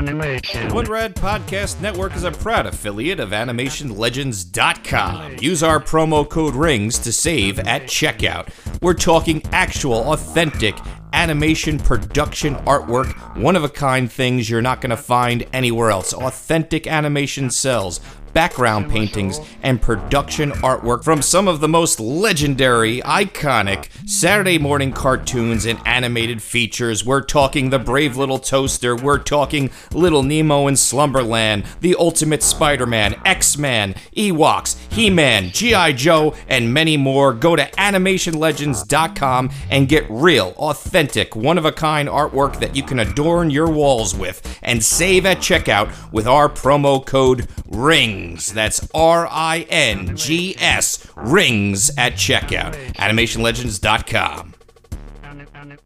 Animation. One Rad Podcast Network is a proud affiliate of AnimationLegends.com. Use our promo code RINGS to save at checkout. We're talking actual, authentic animation production artwork, one of a kind things you're not going to find anywhere else. Authentic animation cells, background paintings, and production artwork from some of the most legendary, iconic Saturday morning cartoons and animated features. We're talking The Brave Little Toaster, we're talking Little Nemo in Slumberland, The Ultimate Spider Man, X Man, Ewoks, He Man, G.I. Joe, and many more. Go to animationlegends.com and get real, authentic, one of a kind artwork that you can adorn your walls with and save at checkout with our promo code RINGS. That's R I N G S, RINGS at checkout. AnimationLegends.com. Ani- ani-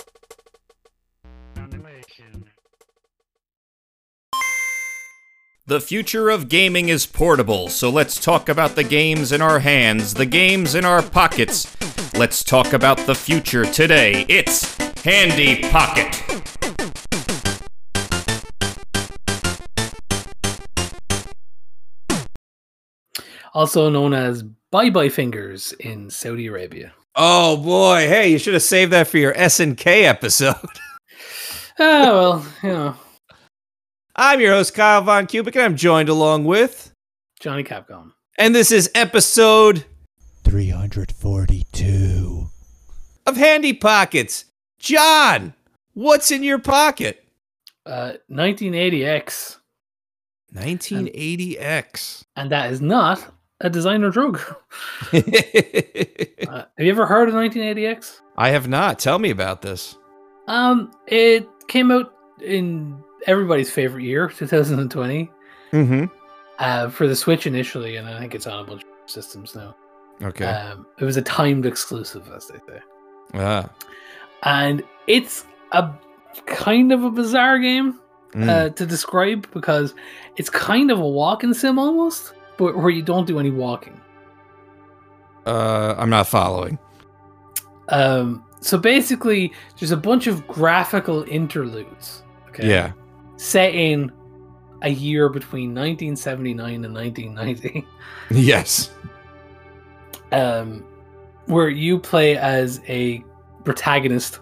The future of gaming is portable, so let's talk about the games in our hands, the games in our pockets. Let's talk about the future today. It's Handy Pocket. Also known as Bye Bye Fingers in Saudi Arabia. Oh boy, hey, you should have saved that for your SNK episode. Ah, well, you know, I'm your host, Kyle VonKubik, and I'm joined along with. Johnny Capcom. And this is episode 342. of Handy Pockets. John, what's in your pocket? Uh, 198X, 198X. and that is not a designer drug. Uh, have you ever heard of 198X? I have not. Tell me about this. Um, it came out in everybody's favorite year, 2020, Mm-hmm. uh, for the Switch initially, and I think it's on a bunch of systems now. Okay. Um, it was a timed exclusive, as they say. ah. and it's a kind of a bizarre game Mm. uh, to describe because it's kind of a walking sim almost, but where you don't do any walking. Uh, I'm not following. Um, so basically, there's a bunch of graphical interludes. Okay, Yeah. set in a year between 1979 and 1990, Yes. um, where you play as a protagonist,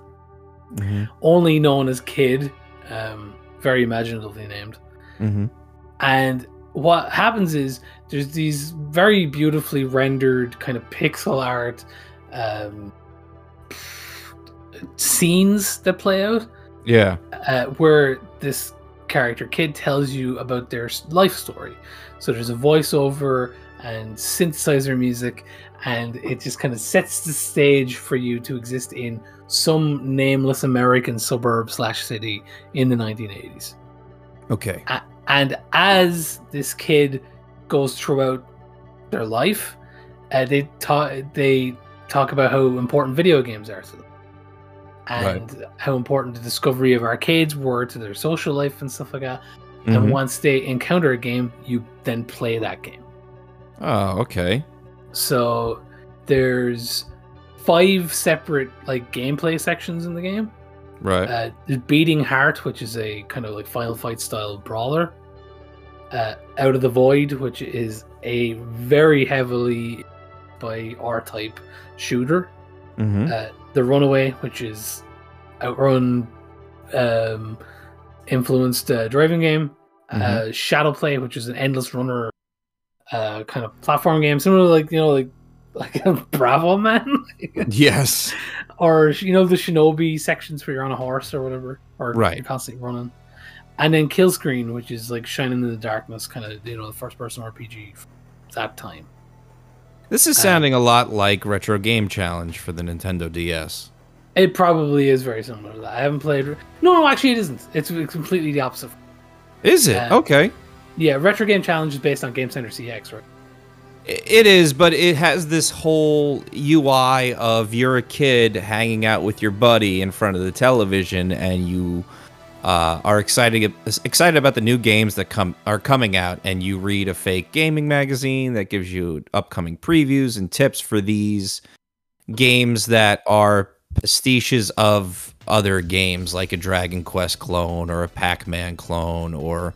Mm-hmm. only known as Kid, um, very imaginatively named. Mm-hmm. And what happens is there's these very beautifully rendered kind of pixel art um, scenes that play out Yeah. uh, where this character kid tells you about their life story. So there's a voiceover and synthesizer music, and it just kind of sets the stage for you to exist in some nameless American suburb slash city in the 1980s. Okay. A- and as this kid goes throughout their life, uh, they talk they talk about how important video games are to them, and how important the discovery of arcades were to their social life and stuff like that. Mhm. And once they encounter a game, you then play that game. Oh, okay. So there's five separate like gameplay sections in the game. Right. Uh, Beating Heart, which is a kind of like Final Fight style brawler. Uh, Out of the Void, which is a very heavily by R type shooter. mm-hmm. Uh, the Runaway, which is Outrun um, influenced uh, driving game. Uh, Shadow Play, which is an endless runner uh, kind of platform game, similar to like you know like like Bravo Man. yes. Or you know the shinobi sections where you're on a horse or whatever, or Right. you're constantly running. And then Kill Screen, which is like shining in the darkness, kind of you know the first person RPG that time. This is Uh, sounding a lot like Retro Game Challenge for the Nintendo DS. It probably is very similar to that. I haven't played. No, no, actually, it isn't. It's completely the opposite. Is it? Uh, okay. Yeah, Retro Game Challenge is based on Game Center CX, right? It is, but it has this whole UI of you're a kid hanging out with your buddy in front of the television, and you uh, are excited excited about the new games that come are coming out, and you read a fake gaming magazine that gives you upcoming previews and tips for these games that are pastiches of other games like a Dragon Quest clone or a Pac-Man clone or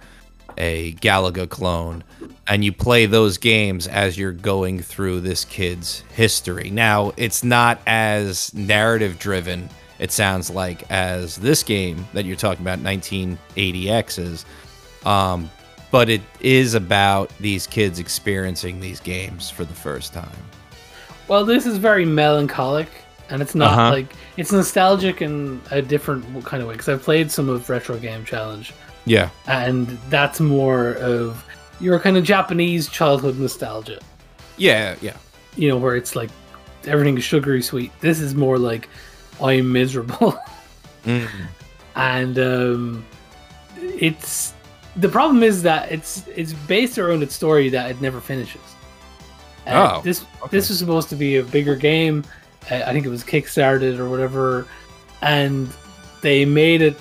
a Galaga clone and you play those games as you're going through this kid's history. Now, it's not as narrative driven it sounds like as this game that you're talking about 198X is um, but it is about these kids experiencing these games for the first time. Well, this is very melancholic, and it's not Uh-huh. like it's nostalgic in a different kind of way. Because I've played some of Retro Game Challenge, Yeah. and that's more of your kind of Japanese childhood nostalgia. Yeah, yeah. You know, where it's like everything is sugary sweet. This is more like I'm miserable, Mm. and um, it's the problem is that it's it's based around its story that it never finishes. Uh, Oh, this okay. this was supposed to be a bigger game. Uh, I think it was kickstarted or whatever, and they made it,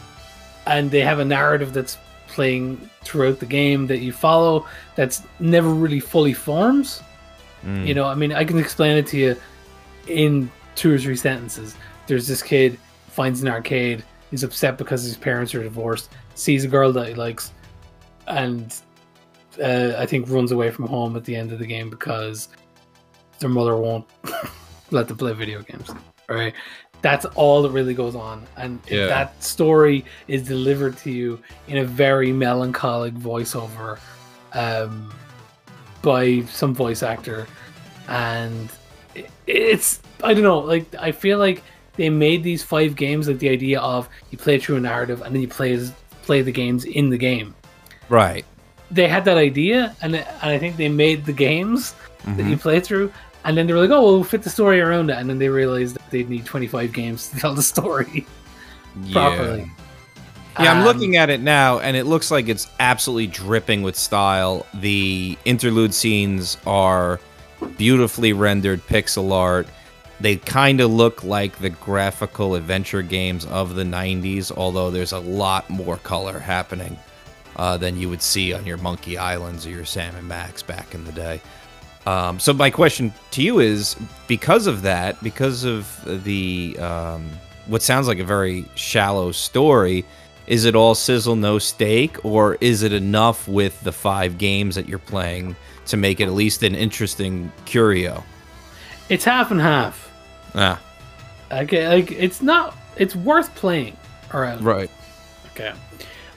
and they have a narrative that's playing throughout the game that you follow that's never really fully forms. Mm. You know, I mean, I can explain it to you in two or three sentences. There's this kid finds an arcade. He's upset because his parents are divorced. Sees a girl that he likes, and uh, I think runs away from home at the end of the game because their mother won't let them play video games. Right? That's all that really goes on, and Yeah. that story is delivered to you in a very melancholic voiceover. Um, by some voice actor and it- it's i don't know like i feel like they made these five games like the idea of you play through a narrative and then you play play the games in the game Right. they had that idea and, and i think they made the games that Mhm. you play through and then they were like oh we'll fit the story around it and then they realized that they'd need 25 games to tell the story properly Yeah, I'm Um, looking at it now, and it looks like it's absolutely dripping with style. The interlude scenes are beautifully rendered pixel art. They kind of look like the graphical adventure games of the 90s, although there's a lot more color happening uh, than you would see on your Monkey Islands or your Sam and Max back in the day. Um, so my question to you is, because of that, because of the um, what sounds like a very shallow story, is it all sizzle no steak, or is it enough with the five games that you're playing to make it at least an interesting curio? it's half and half Ah, okay like it's not it's worth playing all right right. Okay.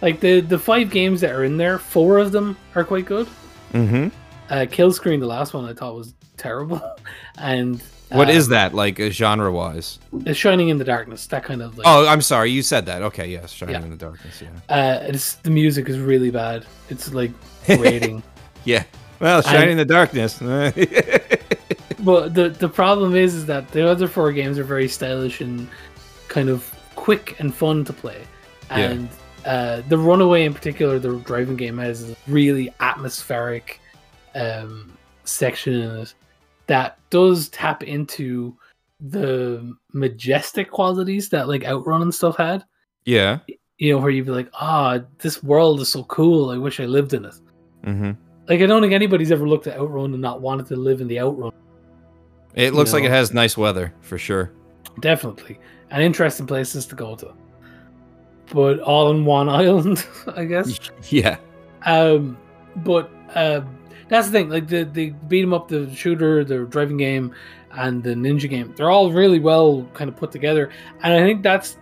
Like the the five games that are in there, four of them are quite good. Mm-hmm. Uh, Kill Screen, the last one, I thought was terrible, and What uh, is that like, uh, genre-wise? It's Shining in the Darkness. That kind of like. Oh, I'm sorry, you said that. Okay, yes, Shining Yeah. in the Darkness. Yeah. Uh, it's the music is really bad. It's like waiting. Yeah. Well, Shining in the Darkness. but the the problem is, is that the other four games are very stylish and kind of quick and fun to play, Yeah. and uh, the Runaway in particular, the driving game has really atmospheric um, section in it that does tap into the majestic qualities that like Outrun and stuff had. yeah. You know, where you'd be like, "Ah, this world is so cool. I wish I lived in it." Mm-hmm. Like, I don't think anybody's ever looked at Outrun and not wanted to live in the Outrun. It looks like it has nice weather for sure. Definitely. And interesting places to go to. But all in one island, I guess. Yeah. Um but uh that's the thing, like the the beat 'em up, the shooter, the driving game, and the ninja game, they're all really well kind of put together. And I think that's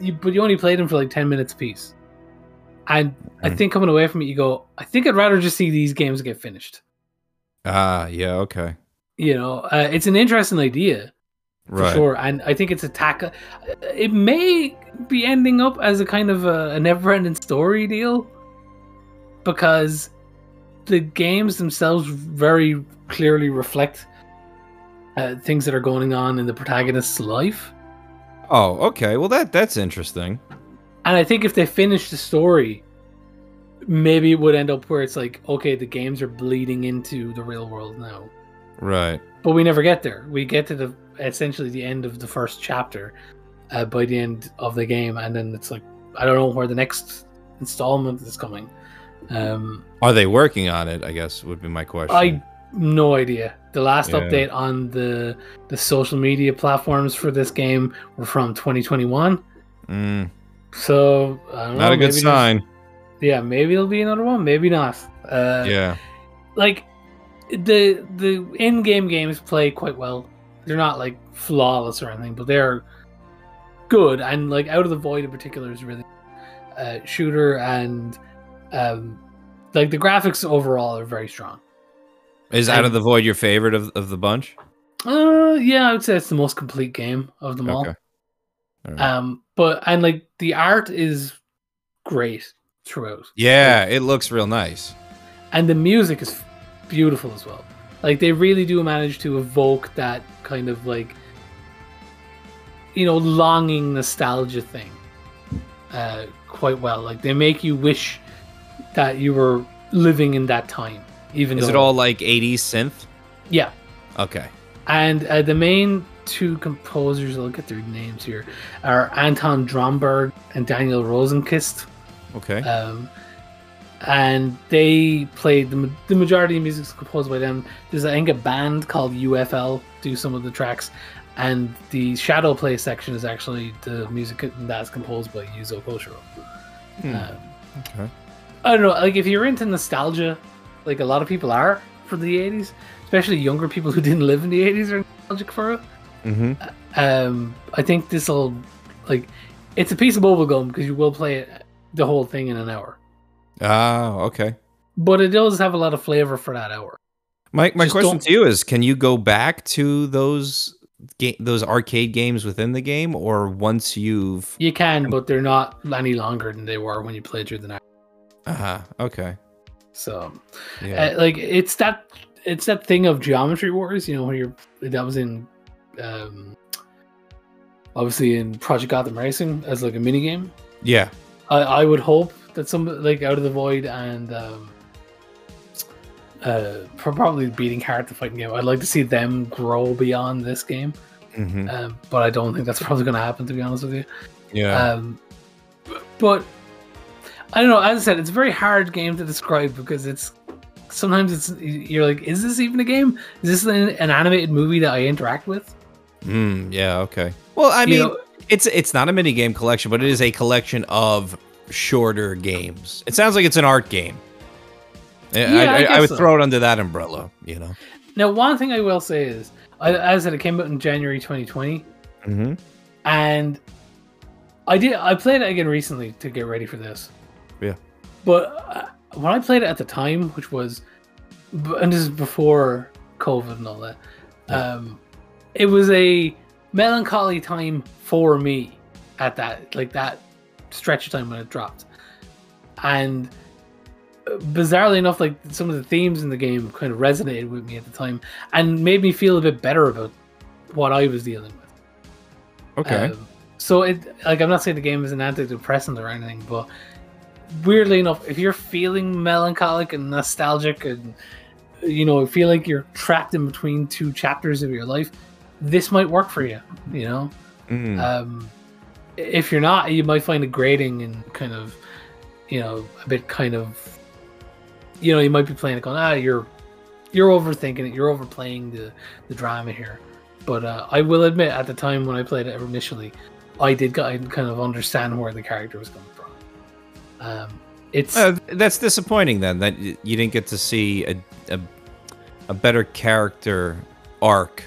you but you only played them for like ten minutes a piece. And I think coming away from it, you go, I think I'd rather just see these games get finished. Ah, yeah. Okay. You know, uh, it's an interesting idea. for Right. sure. And I think it's a tack. It may be ending up as a kind of a, a never-ending story deal because the games themselves very clearly reflect uh, things that are going on in the protagonist's life. Oh, okay. Well, that that's interesting. And I think if they finish the story, maybe it would end up where it's like, okay, the games are bleeding into the real world now. Right. But we never get there. We get to the essentially the end of the first chapter uh, by the end of the game, and then it's like I don't know where the next installment is coming. Um, Are they working on it? I guess would be my question. I no idea. The last Yeah. update on the the social media platforms for this game were from 2021. Mm, So I don't know, a good sign. Yeah, maybe it'll be another one. Maybe not. Uh, yeah. like the the in-game games play quite well. They're not like flawless or anything, but they're good. And like Out of the Void in particular is really uh, shooter and um, like the graphics overall are very strong. Is Out of the Void your favorite of, of the bunch? Uh, yeah, I would say it's the most complete game of them all. All right. Um, but and like the art is great throughout, yeah, it looks real nice. and the music is beautiful as well. Like they really do manage to evoke that kind of like you know longing nostalgia thing uh, quite well. Like they make you wish that you were living in that time. Even Is though, it all like 80s synth? Yeah, Okay. and uh, the main two composers, I'll get their names here, are Anton Dromberg and Daniel Rosenkist. Okay. Um, and they played the, the majority of music is composed by them. There's I think a band called UFL do some of the tracks, and the shadow play section is actually the music that's composed by Yuzo Koshiro. Hmm. Um, Okay. I don't know, like if you're into nostalgia, like a lot of people are for the '80s, especially younger people who didn't live in the '80s are nostalgic for it. Mm-hmm. Um, I think this will, like, it's a piece of bubblegum because you will play it the whole thing in an hour, Oh, okay. but it does have a lot of flavor for that hour. My my Just question to you is: Can you go back to those ga- those arcade games within the game, or once you've? You can, but they're not any longer than they were when you played through the night. Uh huh. Okay. So, Yeah. uh, like, it's that it's that thing of Geometry Wars, you know, where you're that was in, um, obviously in Project Gotham Racing as like a mini game. yeah. I, I would hope that some like Out of the Void and um, uh, probably beating Heart the fighting game. I'd like to see them grow beyond this game, Mm-hmm. um, but I don't think that's probably going to happen. To be honest with you, Yeah. um, but I don't know. As I said, it's a very hard game to describe because it's sometimes it's you're like, is this even a game? Is this an, an animated movie that I interact with? mm, yeah. Okay. Well, I You mean, know- it's it's not a mini game collection, but it is a collection of shorter games. It sounds like it's an art game. I, Yeah, I, I I, guess would so. throw it under that umbrella. You know. Now, one thing I will say is, I, as I said, it came out in January 2020. Mm-hmm. and I did. I played it again recently to get ready for this. Yeah. But uh, when I played it at the time, which was, and this is before COVID and all that, um, it was a melancholy time for me at that like that stretch of time when it dropped, and uh, bizarrely enough, like some of the themes in the game kind of resonated with me at the time and made me feel a bit better about what I was dealing with. Okay. Um, so it like I'm not saying the game is an antidepressant or anything, but weirdly enough, if you're feeling melancholic and nostalgic and you know feel like you're trapped in between two chapters of your life, this might work for you. You know, Mm. um, if you're not, you might find it grating and kind of, you know, a bit kind of, you know, you might be playing it going, ah, you're, you're overthinking it, you're overplaying the the drama here. But uh, I will admit, at the time when I played it initially, I did kind of understand where the character was coming from. Um, it's Uh, that's disappointing then that you didn't get to see a a, a better character arc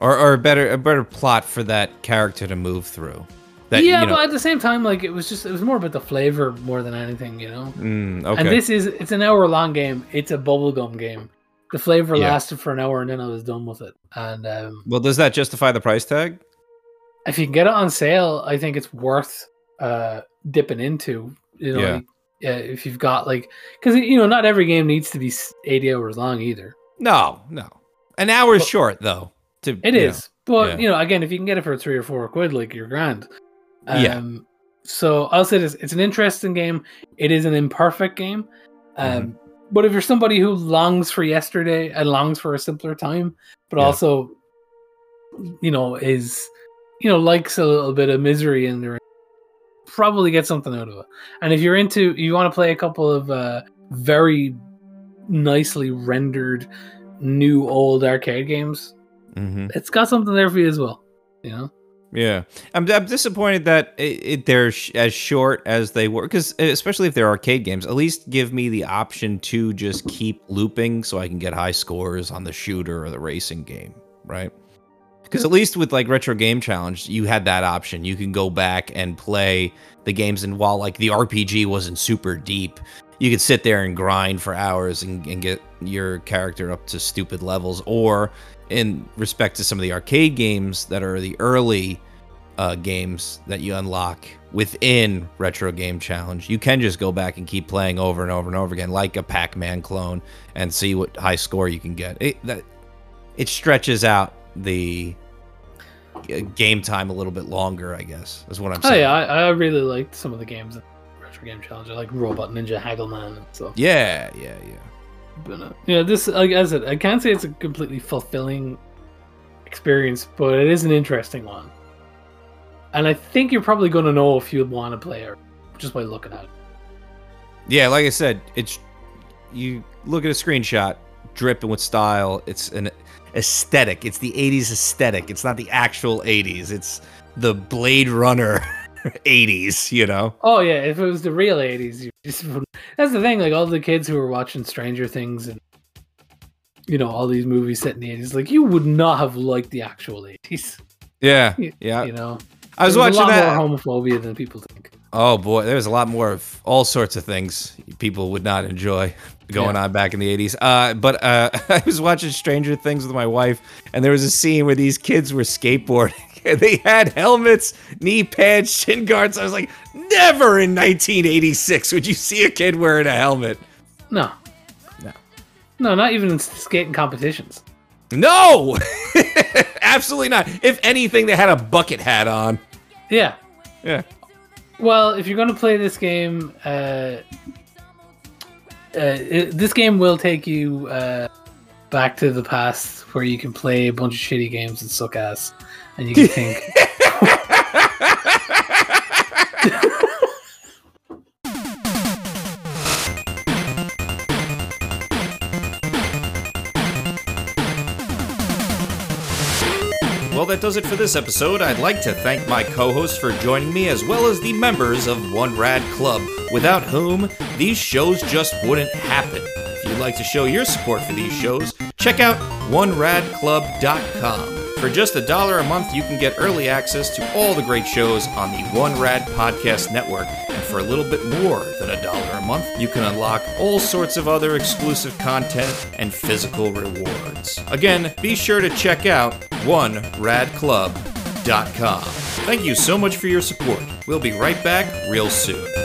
or, or a better a better plot for that character to move through. That yeah, you know, but at the same time, like it was just it was more about the flavor more than anything, you know. mm, okay. And this is it's an hour long game. It's a bubblegum game. The flavor Yeah. lasted for an hour and then I was done with it. And um, well, does that justify the price tag? if you can get it on sale, I think it's worth uh, dipping into. You know, Yeah. like, yeah, if you've got like, because you know, not every game needs to be eighty hours long either. No, no. An hour is short though. To It is, but yeah. you know, again, if you can get it for three or four quid, like you're grand. Um, Yeah. So I'll say this: it's an interesting game. It is an imperfect game. Um, Mm-hmm. But if you're somebody who longs for yesterday and longs for a simpler time, but Yeah. also, you know, is you know likes a little bit of misery in there, probably get something out of it. And if you're into, you want to play a couple of uh, very nicely rendered new old arcade games, Mm-hmm. it's got something there for you as well. You know? Yeah, I'm, I'm disappointed that it, it, they're sh- as short as they were, because especially if they're arcade games, at least give me the option to just keep looping so I can get high scores on the shooter or the racing game, right? Because at least with like Retro Game Challenge, you had that option. You can go back and play the games, and while like the RPG wasn't super deep, you could sit there and grind for hours and, and get your character up to stupid levels, or in respect to some of the arcade games that are the early uh, games that you unlock within Retro Game Challenge, you can just go back and keep playing over and over and over again, like a Pac-Man clone, and see what high score you can get. It that it stretches out the game time a little bit longer, I guess, is what I'm saying. Oh saying. yeah, I, I really liked some of the games in Retro Game Challenge. Like Robot Ninja Haggleman and stuff. yeah, yeah, yeah. But uh, yeah, this like as I said, I can't say it's a completely fulfilling experience, but it is an interesting one. And I think you're probably going to know if you'd want to play it just by looking at it. Yeah, like I said, it's you look at a screenshot, dripping with style. It's an aesthetic. It's the 80s aesthetic. It's not the actual 80s. It's the Blade Runner 80s, you know. Oh yeah, if it was the real '80s, you just. That's the thing. Like all the kids who were watching Stranger Things and you know all these movies set in the '80s, like you would not have liked the actual '80s. Yeah. You, Yeah. you know, I was watching a lot that. more homophobia than people think. Oh boy, there's a lot more of all sorts of things people would not enjoy going Yeah. on back in the 80s. Uh, but uh, I was watching Stranger Things with my wife, and there was a scene where these kids were skateboarding. And they had helmets, knee pads, shin guards. I was like, never in 1986 would you see a kid wearing a helmet. No, No. no, not even in skating competitions. No, absolutely not. If anything, they had a bucket hat on. Yeah. Yeah. Well, if you're going to play this game, uh, uh, it, this game will take you uh, back to the past where you can play a bunch of shitty games and suck ass, and you can think, Well, that does it for this episode. I'd like to thank my co hosts for joining me, as well as the members of One Rad Club, without whom these shows just wouldn't happen. If you'd like to show your support for these shows, check out OneRadClub.com. For just a dollar a month, you can get early access to all the great shows on the One Rad Podcast Network. And for a little bit more than a dollar a month, you can unlock all sorts of other exclusive content and physical rewards. Again, be sure to check out OneRadClub.com. Thank you so much for your support. We'll be right back real soon.